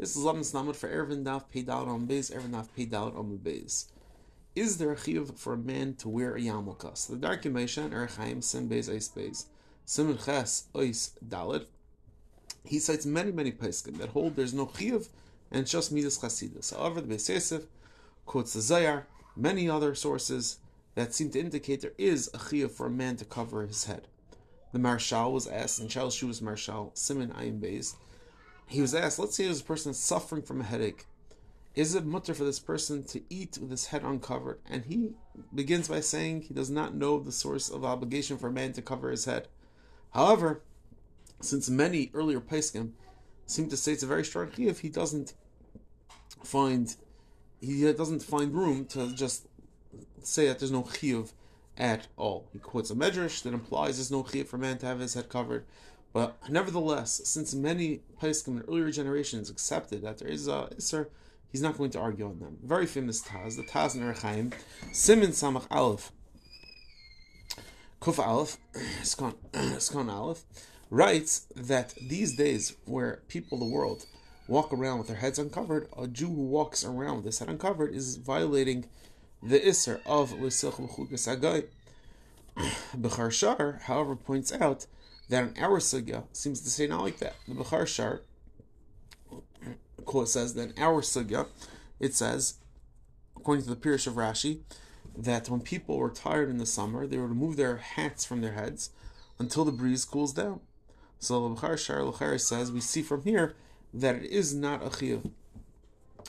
This is Lamas Namud for Ervin Daf paid out on Beis, Ervin Daf paid out on the Beis. Is there a chiyuv for a man to wear a yarmulke? So the Darchei Moshe, Erchaim, Sim Beis, Eis Beis, Simon Ches, Ois Dalit. He cites many, many paiskim that hold there's no chiyuv and it's just midas chasidus. However, the Beis Yosef quotes the Zohar, many other sources that seem to indicate there is a chiyuv for a man to cover his head. The Maharshal was asked, and Charles Shuvas Maharshal, Simon Ayin Beis, he was asked, let's say there's a person suffering from a headache. Is it mutter for this person to eat with his head uncovered? And he begins by saying he does not know the source of obligation for a man to cover his head. However, since many earlier Paiskim seem to say it's a very strong chiyuv, he doesn't find he doesn't find room to just say that there's no chiyuv at all. He quotes a medrash that implies there's no chiyuv for a man to have his head covered. But nevertheless, since many Paiskim in earlier generations accepted that there is a Isser, he's not going to argue on them. Very famous Taz, the Taz in Orach Chaim, Simon Samach Aleph, Kuf Aleph, Skon Aleph, writes that these days where people of the world walk around with their heads uncovered, a Jew who walks around with his head uncovered is violating the Isser of L'silch B'chukas Agay. Bechor Shor, however, points out that an our sugya seems to say not like that. The Bechor Shor quote says that our sugya, it says, according to the Pirish of Rashi, that when people were tired in the summer, they would remove their hats from their heads until the breeze cools down. So the Bechor Shor Lechar says, we see from here that it is not a chiyuv.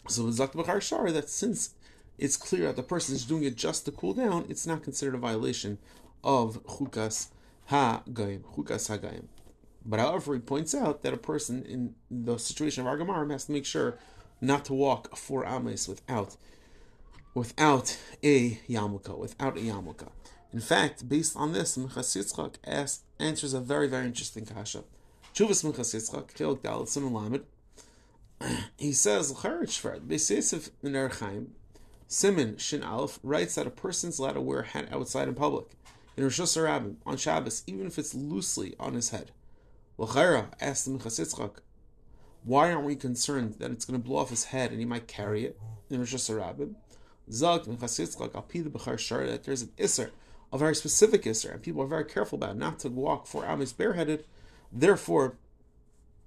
So the Zak Bechor Shor that since it's clear that the person is doing it just to cool down, it's not considered a violation of chukas ha-gayim, chukas ha-gayim. But however, he points out that a person in the situation of Argamarim has to make sure not to walk four ames without without a yamuka, without a yamuka. In fact, based on this, Minchas Yitzchak answers a very, very interesting kasha. Chuvas Minchas Yitzchak, Chelik Dalit Simon Lamed, he says, L'charet Shvart, Beis Yosef in Orach Chaim, Simon Shin Aleph writes that a person's allowed to wear a hat outside in public in Rosh Hashanah on Shabbos, even if it's loosely on his head. L'chaira asked the Yitzchak, why aren't we concerned that it's going to blow off his head and he might carry it in Rosh Hashanah? Zag Yitzchak al the Bechor Shor that there's an iser, a very specific iser, and people are very careful about not to walk four amis bareheaded. Therefore,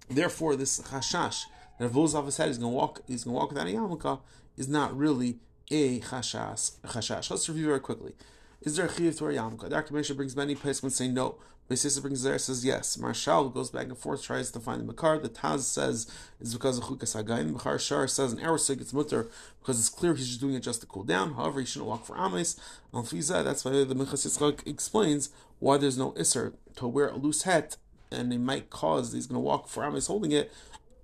therefore this chashash that blows off his head, he's going to walk. He's going to walk without a yarmulke is not really a chashash. Chashash. Let's review very quickly. Is there a chiyuv to a yarmulke? Dr. Mesha brings many places say no. Beis Yosef brings there says yes. Maharshal goes back and forth, tries to find the makar. The Taz says it's because of chukas hagayim. Bechor Shor says an arrow sig it's mutter because it's clear he's just doing it just to cool down. However, he shouldn't walk for ames. Al that's why the Minchas Yitzchak explains why there's no iser to wear a loose hat and it might cause he's going to walk for ames holding it.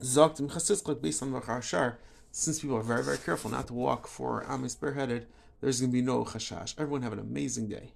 Zakt Minchas Yitzchak based on Bechor Shor. Since people are very very careful not to walk for ames bareheaded, there's going to be no chashash. Everyone have an amazing day.